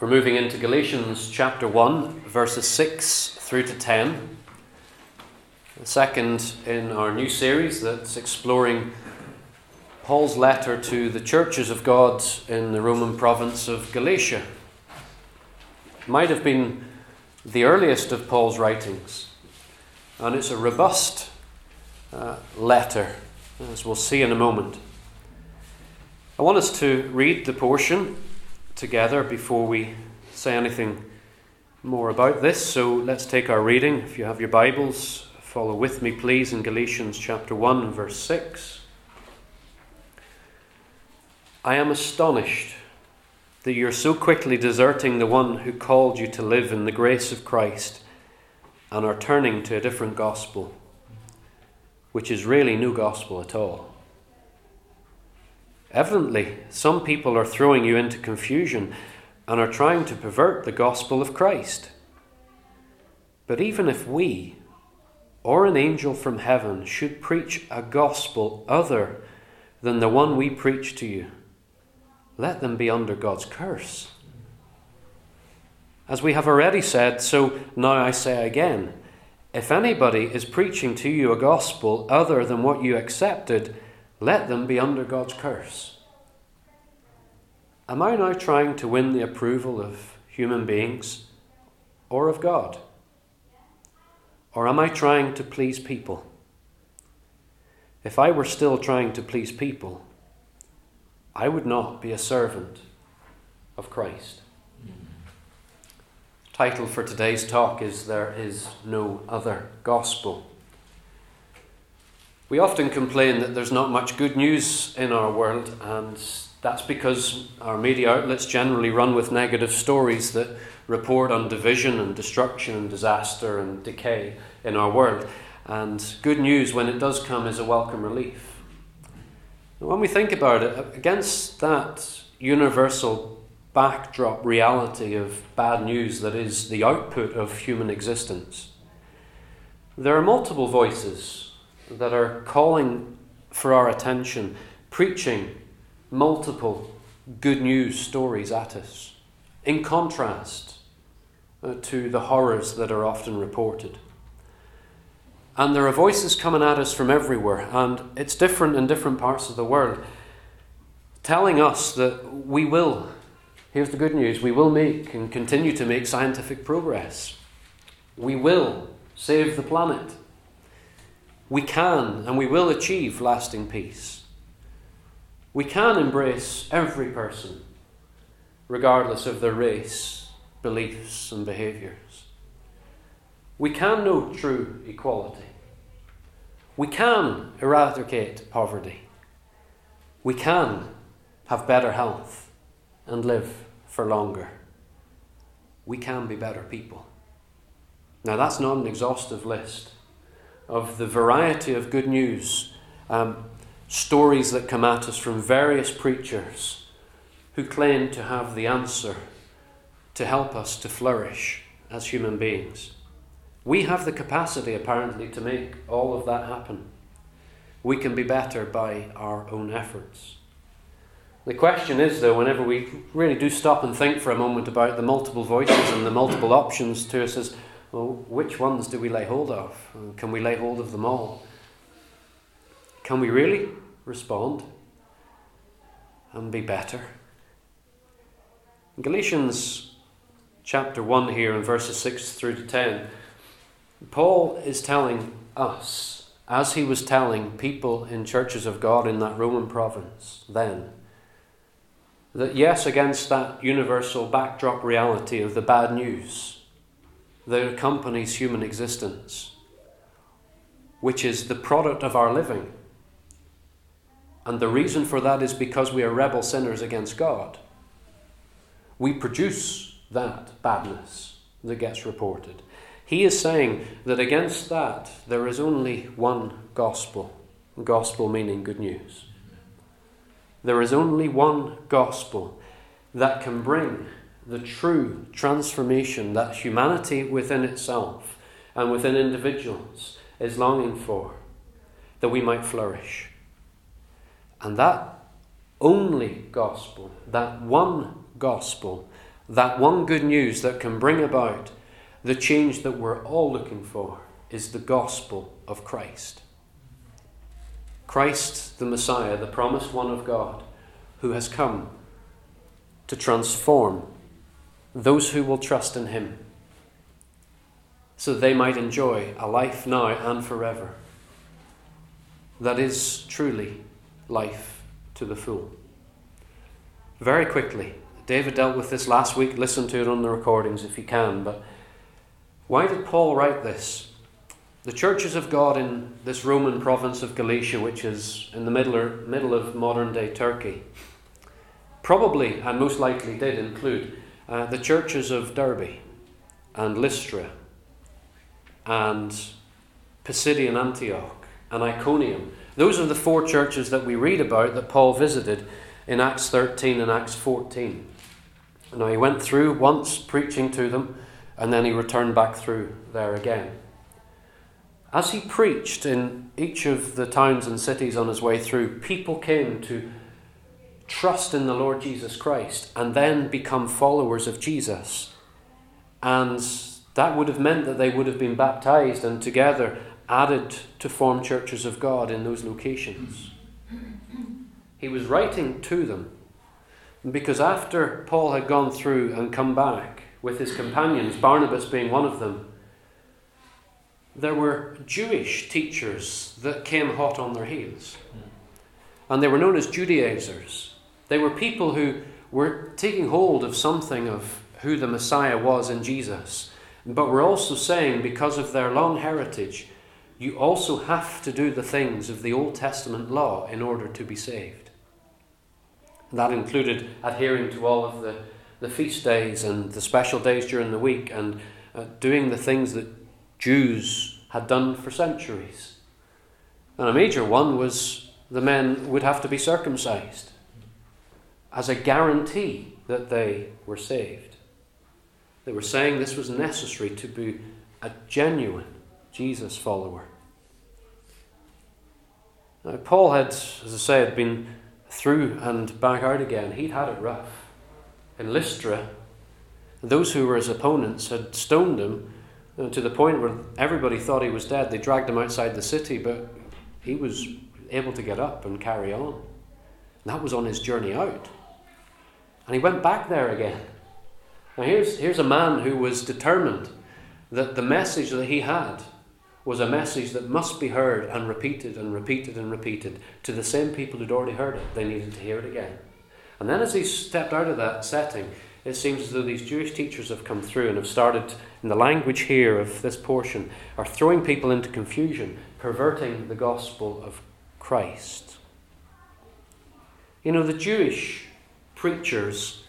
We're moving into Galatians chapter 1, verses 6 through to 10. The second in our new series that's exploring Paul's letter to the churches of God in the Roman province of Galatia. It Might have been the earliest of Paul's writings, and it's a robust uh, letter, as we'll see in a moment. I want us to read the portion together before we say anything more about this. So let's take our reading. If you have your Bibles, follow with me, please, in Galatians chapter 1, verse 6. I am astonished that you're so quickly deserting the one who called you to live in the grace of Christ and are turning to a different gospel, which is really no gospel at all. Evidently, some people are throwing you into confusion and are trying to pervert the gospel of Christ. But even if we or an angel from heaven should preach a gospel other than the one we preach to you, let them be under God's curse. As we have already said, so now I say again if anybody is preaching to you a gospel other than what you accepted, let them be under God's curse. Am I now trying to win the approval of human beings or of God? Or am I trying to please people? If I were still trying to please people, I would not be a servant of Christ. Title for today's talk is There is No Other Gospel. We often complain that there's not much good news in our world, and that's because our media outlets generally run with negative stories that report on division and destruction and disaster and decay in our world. And good news, when it does come, is a welcome relief. When we think about it, against that universal backdrop reality of bad news that is the output of human existence, there are multiple voices that are calling for our attention, preaching multiple good news stories at us, in contrast uh, to the horrors that are often reported. And there are voices coming at us from everywhere, and it's different in different parts of the world, telling us that we will, here's the good news, we will make and continue to make scientific progress. We will save the planet we can and we will achieve lasting peace. We can embrace every person, regardless of their race, beliefs, and behaviours. We can know true equality. We can eradicate poverty. We can have better health and live for longer. We can be better people. Now, that's not an exhaustive list of the variety of good news um, stories that come at us from various preachers who claim to have the answer to help us to flourish as human beings. We have the capacity, apparently, to make all of that happen. We can be better by our own efforts. The question is, though, whenever we really do stop and think for a moment about the multiple voices and the multiple options to us, is well, which ones do we lay hold of? Can we lay hold of them all? Can we really respond and be better? In Galatians chapter 1 here in verses 6 through to 10, Paul is telling us, as he was telling people in churches of God in that Roman province then, that yes, against that universal backdrop reality of the bad news, that accompanies human existence, which is the product of our living. And the reason for that is because we are rebel sinners against God. We produce that badness that gets reported. He is saying that against that there is only one gospel. Gospel meaning good news. There is only one gospel that can bring the true transformation that humanity within itself and within individuals is longing for, that we might flourish. And that only gospel, that one gospel, that one good news that can bring about the change that we're all looking for is the gospel of Christ. Christ, the Messiah, the promised one of God, who has come to transform those who will trust in him so they might enjoy a life now and forever that is truly life to the full. Very quickly, David dealt with this last week. Listen to it on the recordings if you can. But why did Paul write this? The churches of God in this Roman province of Galatia, which is in the middle, middle of modern day Turkey, probably and most likely did include uh, the churches of Derbe and Lystra and Pisidian Antioch and Iconium. Those are the four churches that we read about that Paul visited in Acts 13 and Acts 14. Now, he went through once preaching to them, and then he returned back through there again. As he preached in each of the towns and cities on his way through, people came to trust in the Lord Jesus Christ and then become followers of Jesus. And that would have meant that they would have been baptized and together added to form churches of God in those locations. He was writing to them because after Paul had gone through and come back with his companions, Barnabas being one of them, there were Jewish teachers that came hot on their heels. And they were known as Judaizers. They were people who were taking hold of something of who the Messiah was in Jesus. But were also saying, because of their long heritage, you also have to do the things of the Old Testament law in order to be saved. That included adhering to all of the, the feast days and the special days during the week and uh, doing the things that Jews had done for centuries. And a major one was the men would have to be circumcised as a guarantee that they were saved. They were saying this was necessary to be a genuine Jesus follower. Now, Paul had, as I say, had been through and back out again. He'd had it rough. In Lystra, those who were his opponents had stoned him uh, to the point where everybody thought he was dead. They dragged him outside the city, but he was able to get up and carry on. That was on his journey out. And he went back there again. Now, here's, here's a man who was determined that the message that he had was a message that must be heard and repeated and repeated and repeated to the same people who'd already heard it. They needed to hear it again. And then, as he stepped out of that setting, it seems as though these Jewish teachers have come through and have started, in the language here of this portion, are throwing people into confusion, perverting the gospel of Christ. You know, the Jewish preachers,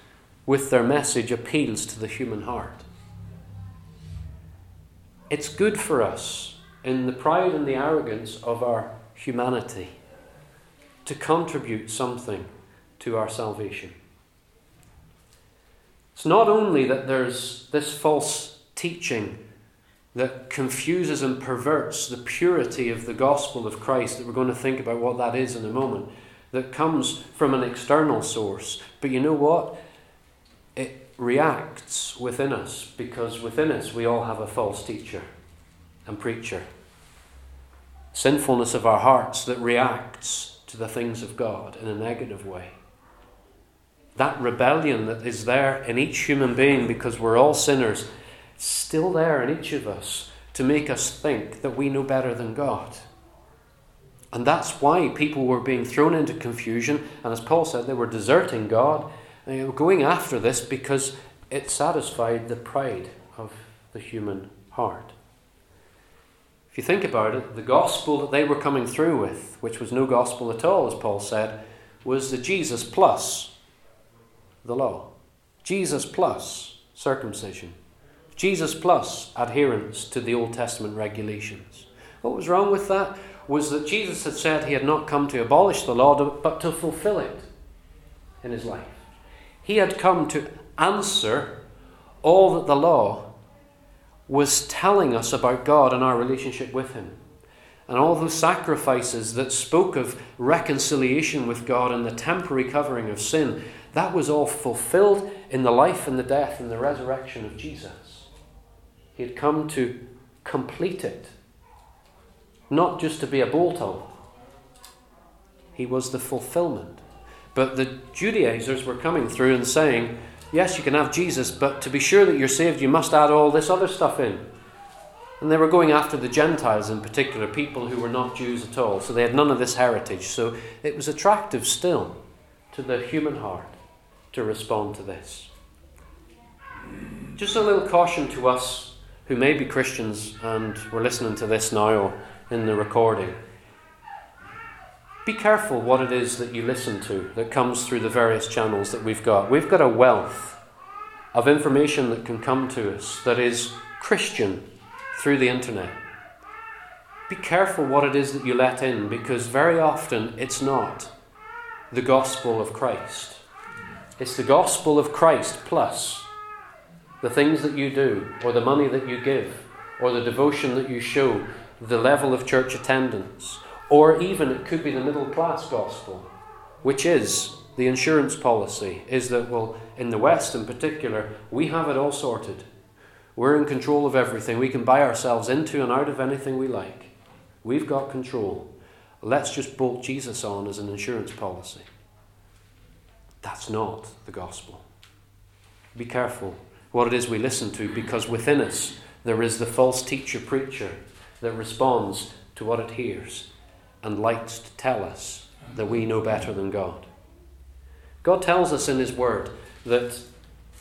with their message, appeals to the human heart. It's good for us in the pride and the arrogance of our humanity to contribute something to our salvation. It's not only that there's this false teaching that confuses and perverts the purity of the gospel of Christ, that we're going to think about what that is in a moment, that comes from an external source. But you know what? It reacts within us because within us we all have a false teacher and preacher. Sinfulness of our hearts that reacts to the things of God in a negative way. That rebellion that is there in each human being because we're all sinners, still there in each of us to make us think that we know better than God. And that's why people were being thrown into confusion. And as Paul said, they were deserting God. And they were going after this because it satisfied the pride of the human heart. If you think about it, the gospel that they were coming through with, which was no gospel at all, as Paul said, was the Jesus plus the law. Jesus plus circumcision. Jesus plus adherence to the Old Testament regulations. What was wrong with that was that Jesus had said he had not come to abolish the law, but to fulfill it in his life. He had come to answer all that the law was telling us about God and our relationship with Him. And all those sacrifices that spoke of reconciliation with God and the temporary covering of sin, that was all fulfilled in the life and the death and the resurrection of Jesus. He had come to complete it, not just to be a bolt on. He was the fulfillment. But the Judaizers were coming through and saying, Yes, you can have Jesus, but to be sure that you're saved, you must add all this other stuff in. And they were going after the Gentiles in particular, people who were not Jews at all. So they had none of this heritage. So it was attractive still to the human heart to respond to this. Just a little caution to us who may be Christians and we're listening to this now or in the recording. Be careful what it is that you listen to that comes through the various channels that we've got. We've got a wealth of information that can come to us that is Christian through the internet. Be careful what it is that you let in because very often it's not the gospel of Christ. It's the gospel of Christ plus the things that you do, or the money that you give, or the devotion that you show, the level of church attendance, or even it could be the middle class gospel, which is the insurance policy, is that, well, in the West in particular, we have it all sorted. We're in control of everything. We can buy ourselves into and out of anything we like. We've got control. Let's just bolt Jesus on as an insurance policy. That's not the gospel. Be careful what it is we listen to because within us there is the false teacher preacher that responds to what it hears and likes to tell us that we know better than God. God tells us in His Word that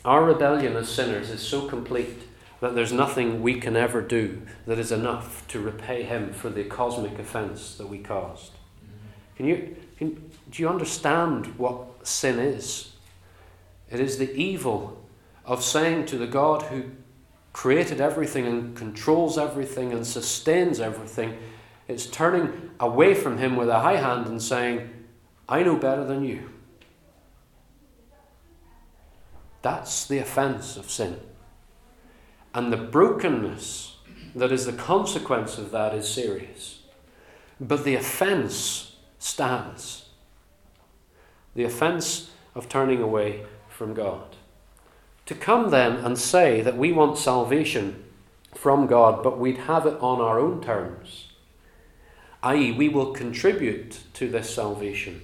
our rebellion as sinners is so complete that there's nothing we can ever do that is enough to repay Him for the cosmic offense that we caused. Can you, can, do you understand what sin is? It is the evil of saying to the God who created everything and controls everything and sustains everything, it's turning away from Him with a high hand and saying, I know better than you. That's the offense of sin. And the brokenness that is the consequence of that is serious. But the offense stands. The offense of turning away from God. To come then and say that we want salvation from God, but we'd have it on our own terms, i.e., we will contribute to this salvation,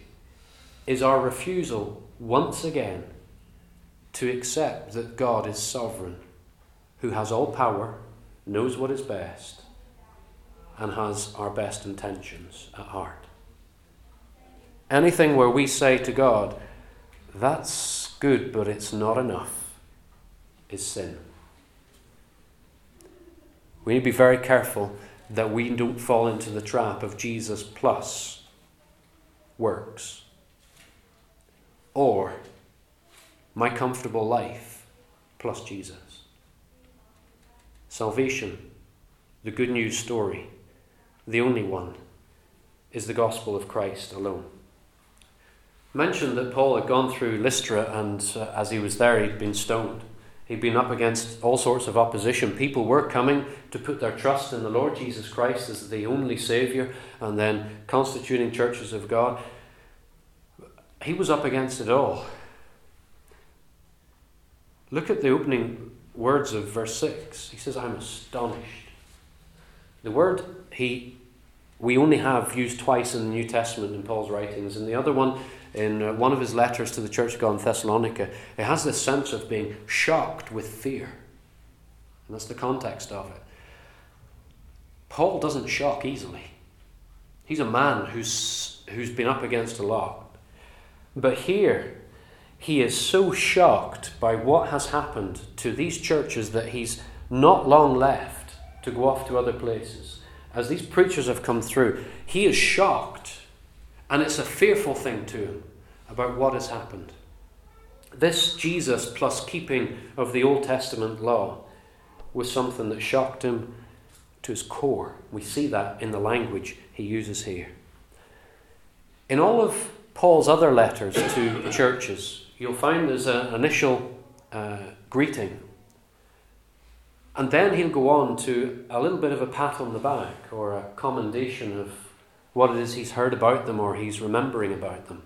is our refusal once again to accept that God is sovereign, who has all power, knows what is best, and has our best intentions at heart. Anything where we say to God, that's good, but it's not enough, is sin. We need to be very careful that we don't fall into the trap of Jesus plus works or my comfortable life plus Jesus. Salvation, the good news story, the only one, is the gospel of Christ alone. mentioned that Paul had gone through Lystra and uh, as he was there, he'd been stoned. He'd been up against all sorts of opposition. People were coming to put their trust in the Lord Jesus Christ as the only Saviour and then constituting churches of God. He was up against it all. Look at the opening words of verse 6. He says, I'm astonished. The word he we only have used twice in the New Testament in Paul's writings, and the other one in uh, one of his letters to the church in Thessalonica, it has this sense of being shocked with fear. And that's the context of it. Paul doesn't shock easily. He's a man who's, who's been up against a lot. But here, he is so shocked by what has happened to these churches that he's not long left to go off to other places. As these preachers have come through, he is shocked and it's a fearful thing to him about what has happened. This Jesus plus keeping of the Old Testament law was something that shocked him to his core. We see that in the language he uses here. In all of Paul's other letters to churches, you'll find there's an initial uh, greeting. And then he'll go on to a little bit of a pat on the back or a commendation of what it is he's heard about them or he's remembering about them.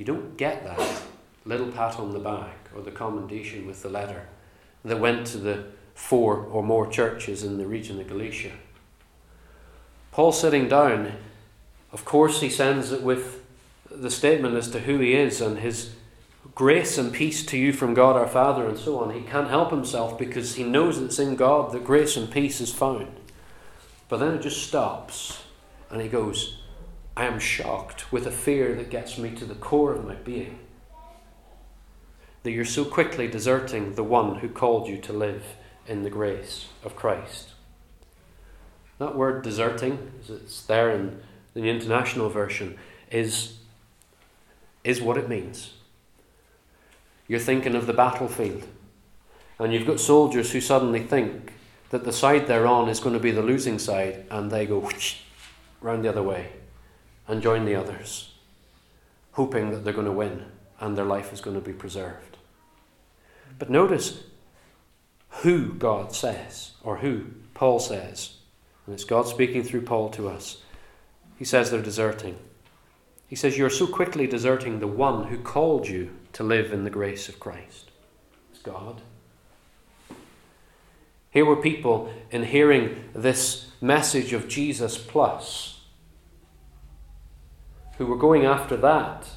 You don't get that little pat on the back or the commendation with the letter that went to the four or more churches in the region of Galatia. Paul sitting down, of course, he sends it with the statement as to who he is and his grace and peace to you from God our Father and so on. He can't help himself because he knows it's in God that grace and peace is found. But then it just stops and he goes, I am shocked with a fear that gets me to the core of my being that you're so quickly deserting the one who called you to live in the grace of Christ. That word deserting, as it's there in the international version, is, is what it means. You're thinking of the battlefield, and you've got soldiers who suddenly think that the side they're on is going to be the losing side, and they go round the other way and join the others, hoping that they're going to win and their life is going to be preserved. But notice who God says, or who Paul says. And it's God speaking through Paul to us. He says they're deserting. He says, You're so quickly deserting the one who called you to live in the grace of Christ. It's God. Here were people in hearing this message of Jesus plus who were going after that.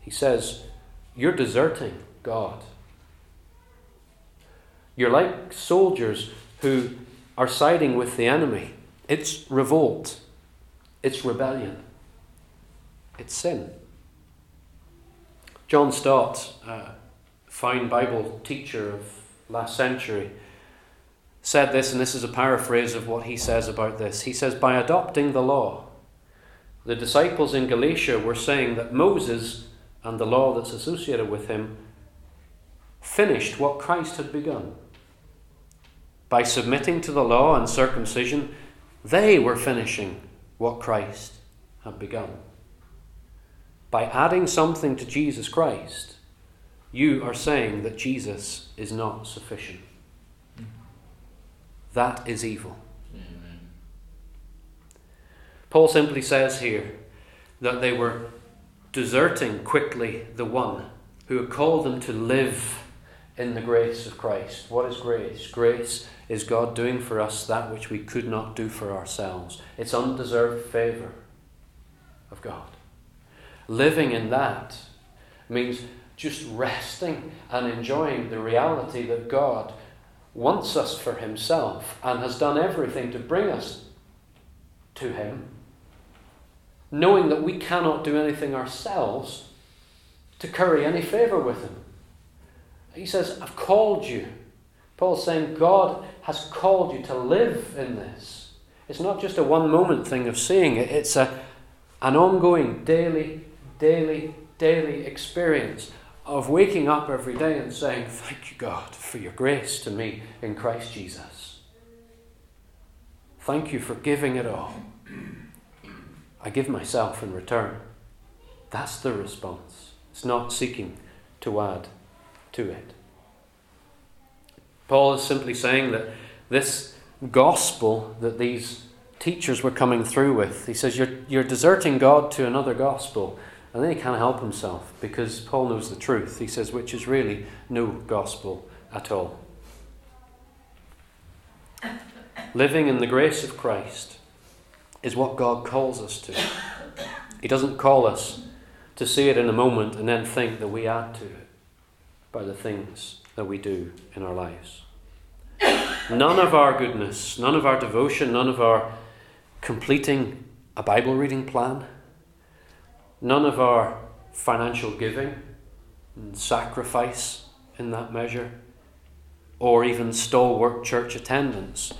He says, You're deserting God. You're like soldiers who are siding with the enemy. It's revolt, it's rebellion, it's sin. John Stott, a fine Bible teacher of last century, said this, and this is a paraphrase of what he says about this. He says, By adopting the law, the disciples in Galatia were saying that Moses and the law that's associated with him finished what Christ had begun. By submitting to the law and circumcision, they were finishing what Christ had begun. By adding something to Jesus Christ, you are saying that Jesus is not sufficient. That is evil. Paul simply says here that they were deserting quickly the one who had called them to live in the grace of Christ. What is grace? Grace is God doing for us that which we could not do for ourselves. It's undeserved favour of God. Living in that means just resting and enjoying the reality that God wants us for Himself and has done everything to bring us to Him, knowing that we cannot do anything ourselves to curry any favour with Him. He says, I've called you. Paul's saying God has called you to live in this. It's not just a one moment thing of seeing it, it's a, an ongoing, daily, daily, daily experience of waking up every day and saying, Thank you, God, for your grace to me in Christ Jesus. Thank you for giving it all. I give myself in return. That's the response. It's not seeking to add to it. Paul is simply saying that this gospel that these teachers were coming through with, he says, You're, you're deserting God to another gospel. And then he can't help himself because Paul knows the truth. He says, which is really no gospel at all. Living in the grace of Christ is what God calls us to. He doesn't call us to see it in a moment and then think that we add to it by the things that we do in our lives. None of our goodness, none of our devotion, none of our completing a Bible reading plan, none of our financial giving and sacrifice in that measure, or even stalwart church attendance.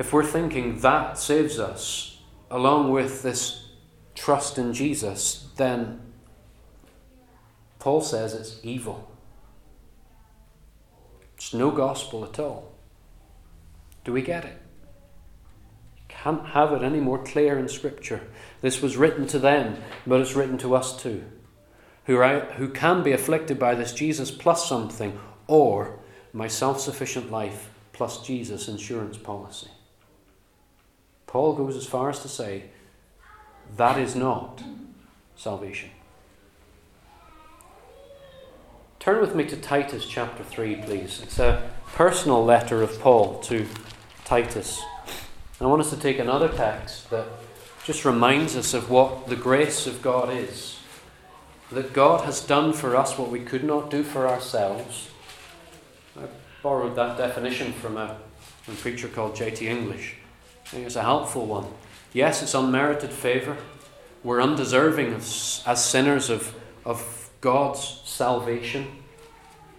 If we're thinking that saves us, along with this trust in Jesus, then Paul says it's evil. It's no gospel at all. Do we get it? Can't have it any more clear in Scripture. This was written to them, but it's written to us too, who, are, who can be afflicted by this Jesus plus something, or my self sufficient life plus Jesus insurance policy. Paul goes as far as to say that is not salvation. Turn with me to Titus chapter 3, please. It's a personal letter of Paul to Titus. I want us to take another text that just reminds us of what the grace of God is. That God has done for us what we could not do for ourselves. I borrowed that definition from a, a preacher called J.T. English. It's a helpful one. Yes, it's unmerited favour. We're undeserving of, as sinners of, of God's salvation.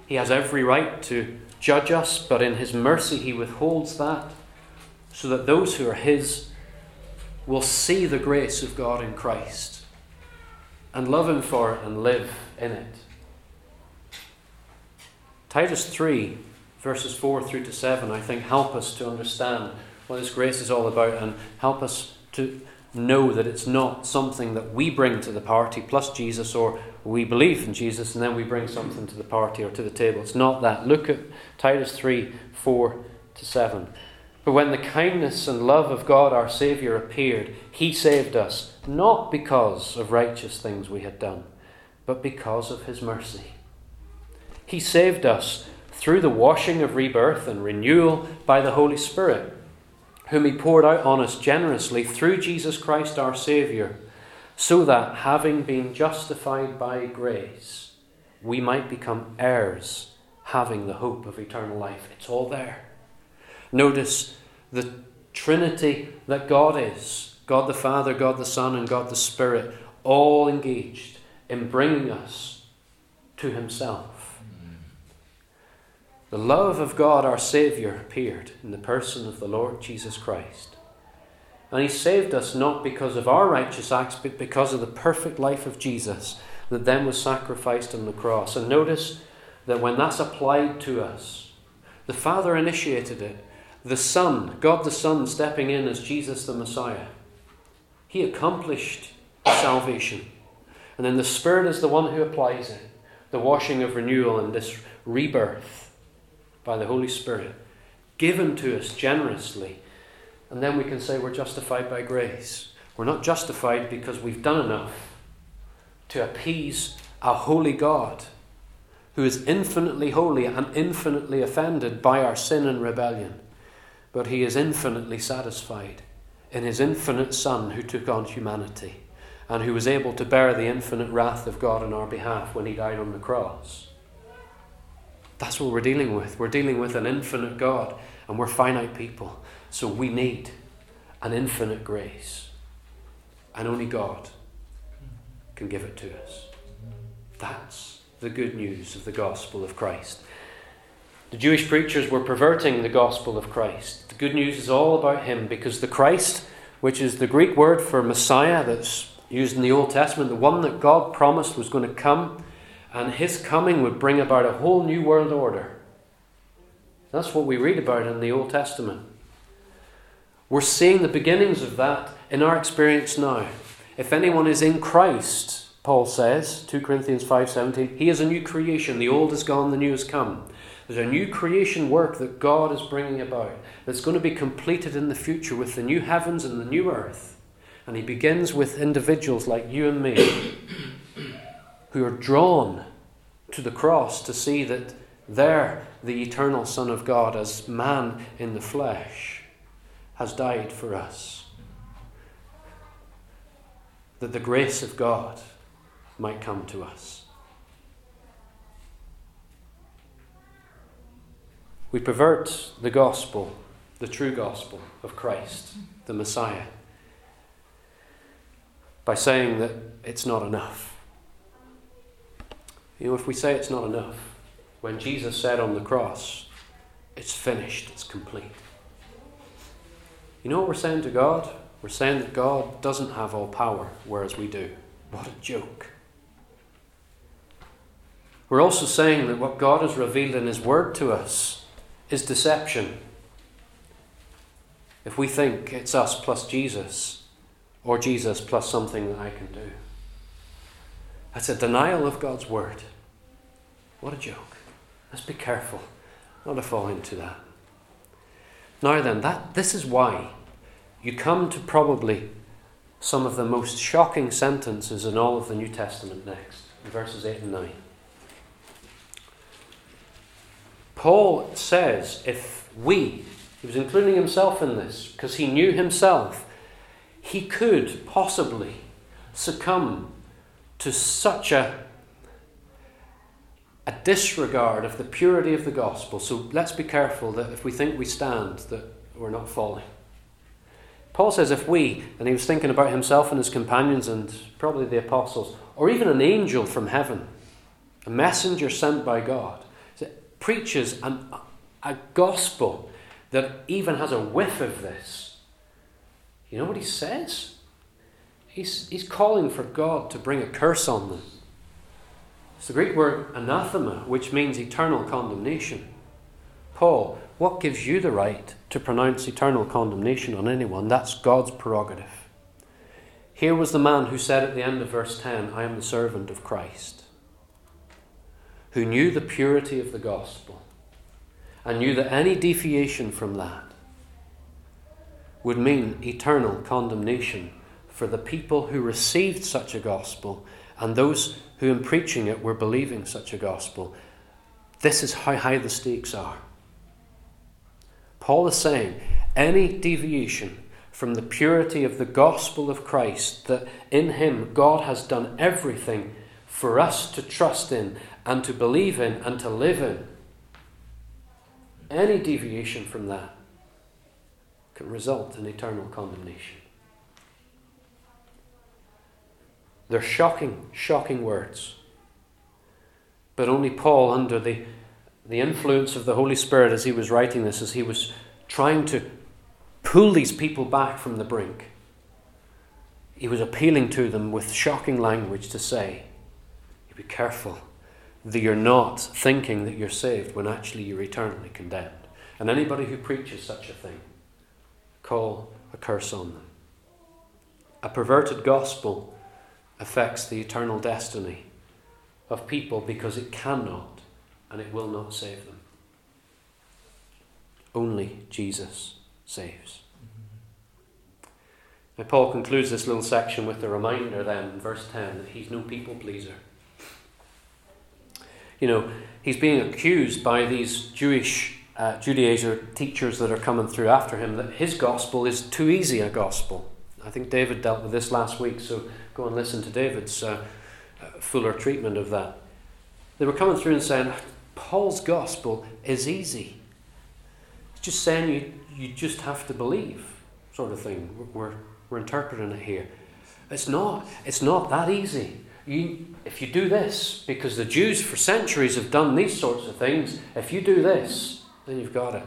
He has every right to judge us, but in His mercy, He withholds that so that those who are His will see the grace of God in Christ and love Him for it and live in it. Titus 3, verses 4 through to 7, I think, help us to understand what this grace is all about and help us to know that it's not something that we bring to the party plus Jesus or we believe in Jesus and then we bring something to the party or to the table. It's not that. Look at Titus 3 4 to 7. But when the kindness and love of God our Saviour appeared, He saved us, not because of righteous things we had done, but because of His mercy. He saved us through the washing of rebirth and renewal by the Holy Spirit whom he poured out on us generously through Jesus Christ our Saviour, so that, having been justified by grace, we might become heirs, having the hope of eternal life. It's all there. Notice the Trinity that God is God the Father, God the Son, and God the Spirit, all engaged in bringing us to Himself. The love of God, our Saviour, appeared in the person of the Lord Jesus Christ. And He saved us not because of our righteous acts, but because of the perfect life of Jesus that then was sacrificed on the cross. And notice that when that's applied to us, the Father initiated it. The Son, God the Son, stepping in as Jesus the Messiah. He accomplished salvation. And then the Spirit is the one who applies it the washing of renewal and this rebirth by the Holy Spirit, given to us generously. And then we can say we're justified by grace. We're not justified because we've done enough to appease a holy God who is infinitely holy and infinitely offended by our sin and rebellion. But he is infinitely satisfied in his infinite Son who took on humanity and who was able to bear the infinite wrath of God on our behalf when he died on the cross. That's what we're dealing with. We're dealing with an infinite God, and we're finite people. So we need an infinite grace. And only God can give it to us. That's the good news of the gospel of Christ. The Jewish preachers were perverting the gospel of Christ. The good news is all about Him because the Christ, which is the Greek word for Messiah that's used in the Old Testament, the one that God promised was going to come and his coming would bring about a whole new world order. That's what we read about in the Old Testament. We're seeing the beginnings of that in our experience now. If anyone is in Christ, Paul says, 2 Corinthians 5:17, he is a new creation. The old is gone, the new has come. There's a new creation work that God is bringing about that's going to be completed in the future with the new heavens and the new earth. And he begins with individuals like you and me who are drawn to the cross to see that there the eternal Son of God, as man in the flesh, has died for us. That the grace of God might come to us. We pervert the gospel, the true gospel of Christ, the Messiah, by saying that it's not enough. You know, if we say it's not enough, when Jesus said on the cross, it's finished, it's complete. You know what we're saying to God? We're saying that God doesn't have all power, whereas we do. What a joke. We're also saying that what God has revealed in His Word to us is deception. If we think it's us plus Jesus, or Jesus plus something that I can do, that's a denial of God's Word. What a joke. Let's be careful not to fall into that. Now then, that this is why you come to probably some of the most shocking sentences in all of the New Testament next, verses 8 and 9. Paul says if we, he was including himself in this because he knew himself, he could possibly succumb to such a, a disregard of the purity of the gospel. So let's be careful that if we think we stand, that we're not falling. Paul says, if we, and he was thinking about himself and his companions and probably the apostles, or even an angel from heaven, a messenger sent by God, preaches an, a gospel that even has a whiff of this, you know what he says? He's, he's calling for God to bring a curse on them. It's the Greek word anathema, which means eternal condemnation. Paul, what gives you the right to pronounce eternal condemnation on anyone? That's God's prerogative. Here was the man who said at the end of verse 10, I am the servant of Christ, who knew the purity of the gospel and knew that any deviation from that would mean eternal condemnation for the people who received such a gospel and those who, in preaching it, were believing such a gospel. This is how high the stakes are. Paul is saying any deviation from the purity of the gospel of Christ, that in Him God has done everything for us to trust in and to believe in and to live in, any deviation from that can result in eternal condemnation. They're shocking, shocking words. But only Paul, under the, the influence of the Holy Spirit as he was writing this, as he was trying to pull these people back from the brink, he was appealing to them with shocking language to say, Be careful that you're not thinking that you're saved when actually you're eternally condemned. And anybody who preaches such a thing, call a curse on them. A perverted gospel affects the eternal destiny of people because it cannot and it will not save them. Only Jesus saves. Now, Paul concludes this little section with the reminder, then, in verse 10, that he's no people pleaser. You know, he's being accused by these Jewish uh, Judaizer teachers that are coming through after him that his gospel is too easy a gospel. I think David dealt with this last week, so go and listen to David's uh, uh, fuller treatment of that. They were coming through and saying, Paul's gospel is easy. It's just saying you, you just have to believe, sort of thing. We're, we're interpreting it here. It's not. It's not that easy. You, if you do this, because the Jews for centuries have done these sorts of things, if you do this, then you've got it.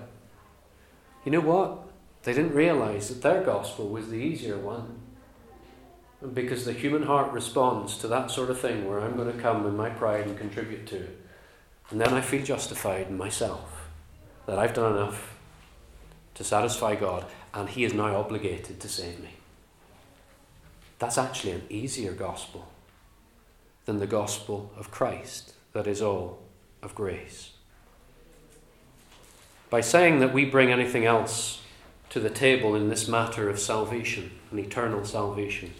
You know what? They didn't realize that their gospel was the easier one. Because the human heart responds to that sort of thing where I'm going to come in my pride and contribute to it. And then I feel justified in myself that I've done enough to satisfy God and He is now obligated to save me. That's actually an easier gospel than the gospel of Christ that is all of grace. By saying that we bring anything else to the table in this matter of salvation and eternal salvation.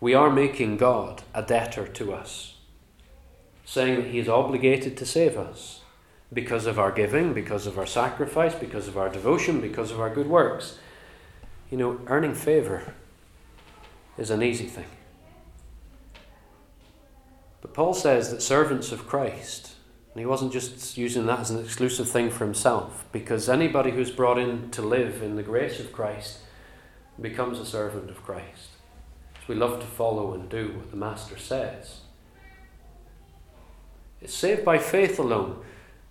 We are making God a debtor to us, saying that He is obligated to save us because of our giving, because of our sacrifice, because of our devotion, because of our good works. You know, earning favour is an easy thing. But Paul says that servants of Christ and he wasn't just using that as an exclusive thing for himself, because anybody who's brought in to live in the grace of Christ becomes a servant of Christ. So we love to follow and do what the Master says. It's saved by faith alone,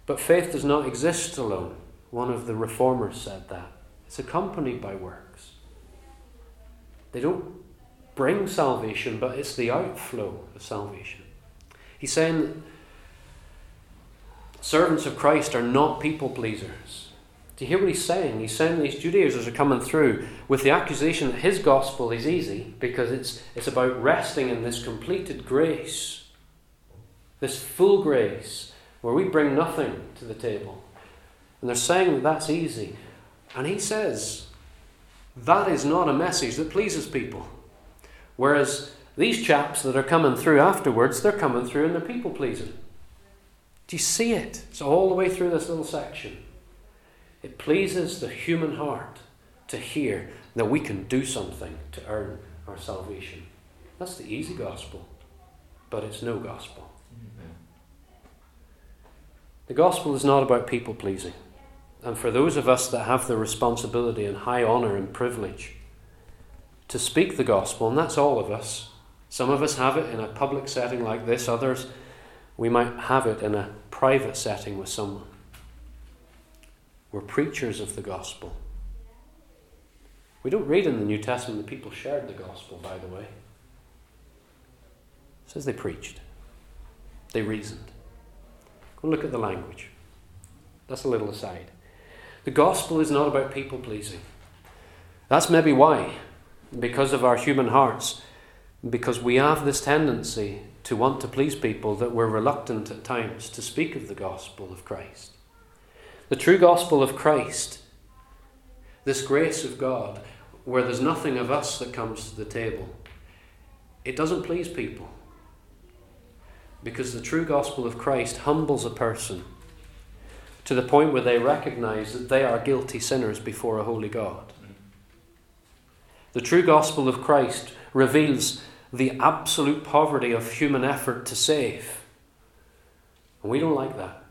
but faith does not exist alone. One of the reformers said that. It's accompanied by works. They don't bring salvation, but it's the outflow of salvation. He's saying servants of Christ are not people pleasers. Do you hear what he's saying? He's saying these Judaizers are coming through with the accusation that his gospel is easy because it's, it's about resting in this completed grace, this full grace, where we bring nothing to the table. And they're saying that that's easy. And he says that is not a message that pleases people. Whereas these chaps that are coming through afterwards, they're coming through and they're people pleasing. Do you see it? It's all the way through this little section. It pleases the human heart to hear that we can do something to earn our salvation. That's the easy gospel, but it's no gospel. The gospel is not about people pleasing. And for those of us that have the responsibility and high honour and privilege to speak the gospel, and that's all of us, some of us have it in a public setting like this, others we might have it in a private setting with someone. We're preachers of the gospel. We don't read in the New Testament that people shared the gospel, by the way. It says they preached, they reasoned. Go look at the language. That's a little aside. The gospel is not about people pleasing. That's maybe why, because of our human hearts, because we have this tendency to want to please people that we're reluctant at times to speak of the gospel of Christ. The true gospel of Christ, this grace of God, where there's nothing of us that comes to the table, it doesn't please people. Because the true gospel of Christ humbles a person to the point where they recognize that they are guilty sinners before a holy God. The true gospel of Christ reveals the absolute poverty of human effort to save. And we don't like that.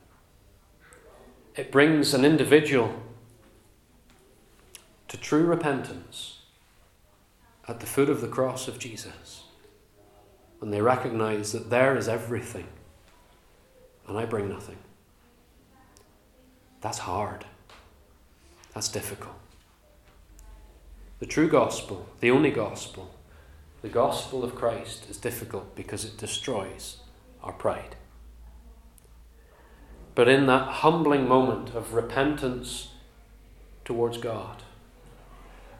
It brings an individual to true repentance at the foot of the cross of Jesus. And they recognize that there is everything, and I bring nothing. That's hard. That's difficult. The true gospel, the only gospel, the gospel of Christ is difficult because it destroys our pride. But in that humbling moment of repentance towards God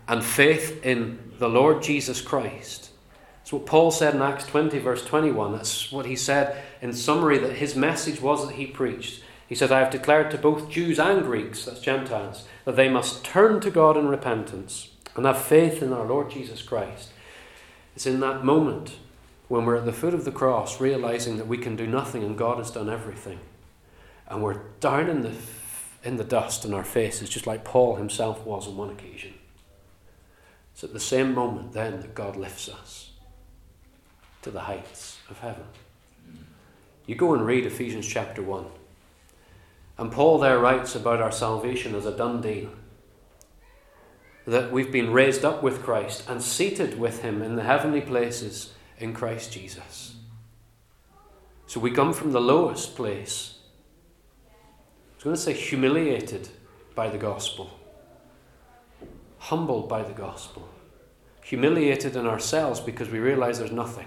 and faith in the Lord Jesus Christ, that's what Paul said in Acts 20, verse 21. That's what he said in summary that his message was that he preached. He said, I have declared to both Jews and Greeks, that's Gentiles, that they must turn to God in repentance and have faith in our Lord Jesus Christ. It's in that moment when we're at the foot of the cross, realizing that we can do nothing and God has done everything. And we're down in the, in the dust in our faces, just like Paul himself was on one occasion. It's at the same moment then that God lifts us to the heights of heaven. You go and read Ephesians chapter 1. And Paul there writes about our salvation as a done deal. That we've been raised up with Christ and seated with him in the heavenly places in Christ Jesus. So we come from the lowest place. I was going to say humiliated by the gospel, humbled by the gospel, humiliated in ourselves because we realize there's nothing.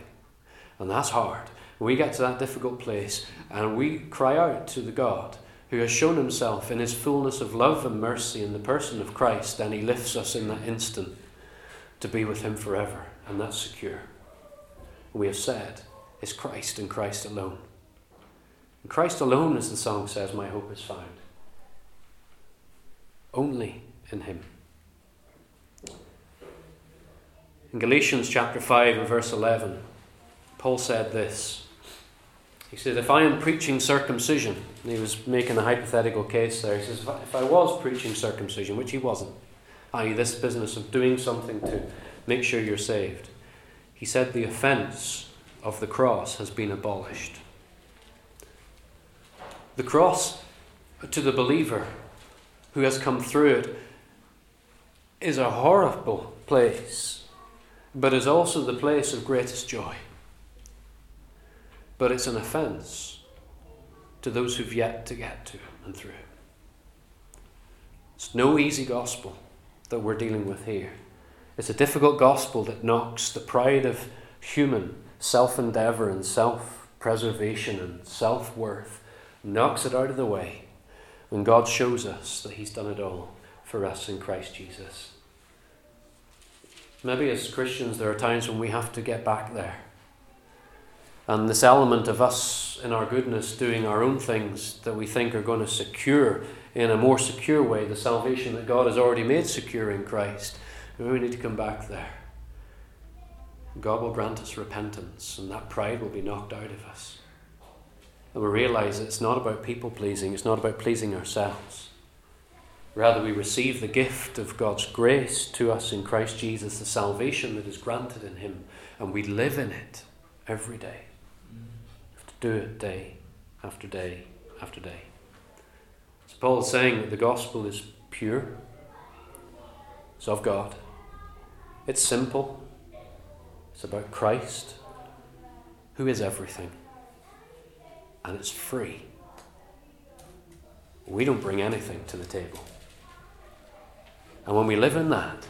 And that's hard. We get to that difficult place and we cry out to the God who has shown himself in his fullness of love and mercy in the person of Christ, and he lifts us in that instant to be with him forever, and that's secure. We have said, is Christ and Christ alone. In Christ alone, as the song says, my hope is found. Only in him. In Galatians chapter 5 and verse 11, Paul said this. He said, If I am preaching circumcision, he was making a hypothetical case there. He says, If I was preaching circumcision, which he wasn't, i.e., this business of doing something to make sure you're saved, he said, The offence of the cross has been abolished. The cross uh, to the believer who has come through it is a horrible place, but is also the place of greatest joy but it's an offence to those who've yet to get to and through. It's no easy gospel that we're dealing with here. It's a difficult gospel that knocks the pride of human self endeavour and self preservation and self worth, knocks it out of the way when God shows us that He's done it all for us in Christ Jesus. Maybe as Christians, there are times when we have to get back there and this element of us in our goodness doing our own things that we think are going to secure in a more secure way the salvation that God has already made secure in Christ. We need to come back there. God will grant us repentance, and that pride will be knocked out of us. And we realize it's not about people pleasing, it's not about pleasing ourselves. Rather, we receive the gift of God's grace to us in Christ Jesus, the salvation that is granted in Him, and we live in it every day. Do it day after day after day. So, Paul is saying that the gospel is pure, it's of God, it's simple, it's about Christ, who is everything and it's free. We don't bring anything to the table. And when we live in that,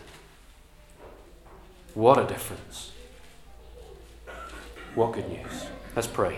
what a difference. What good news. Let's pray.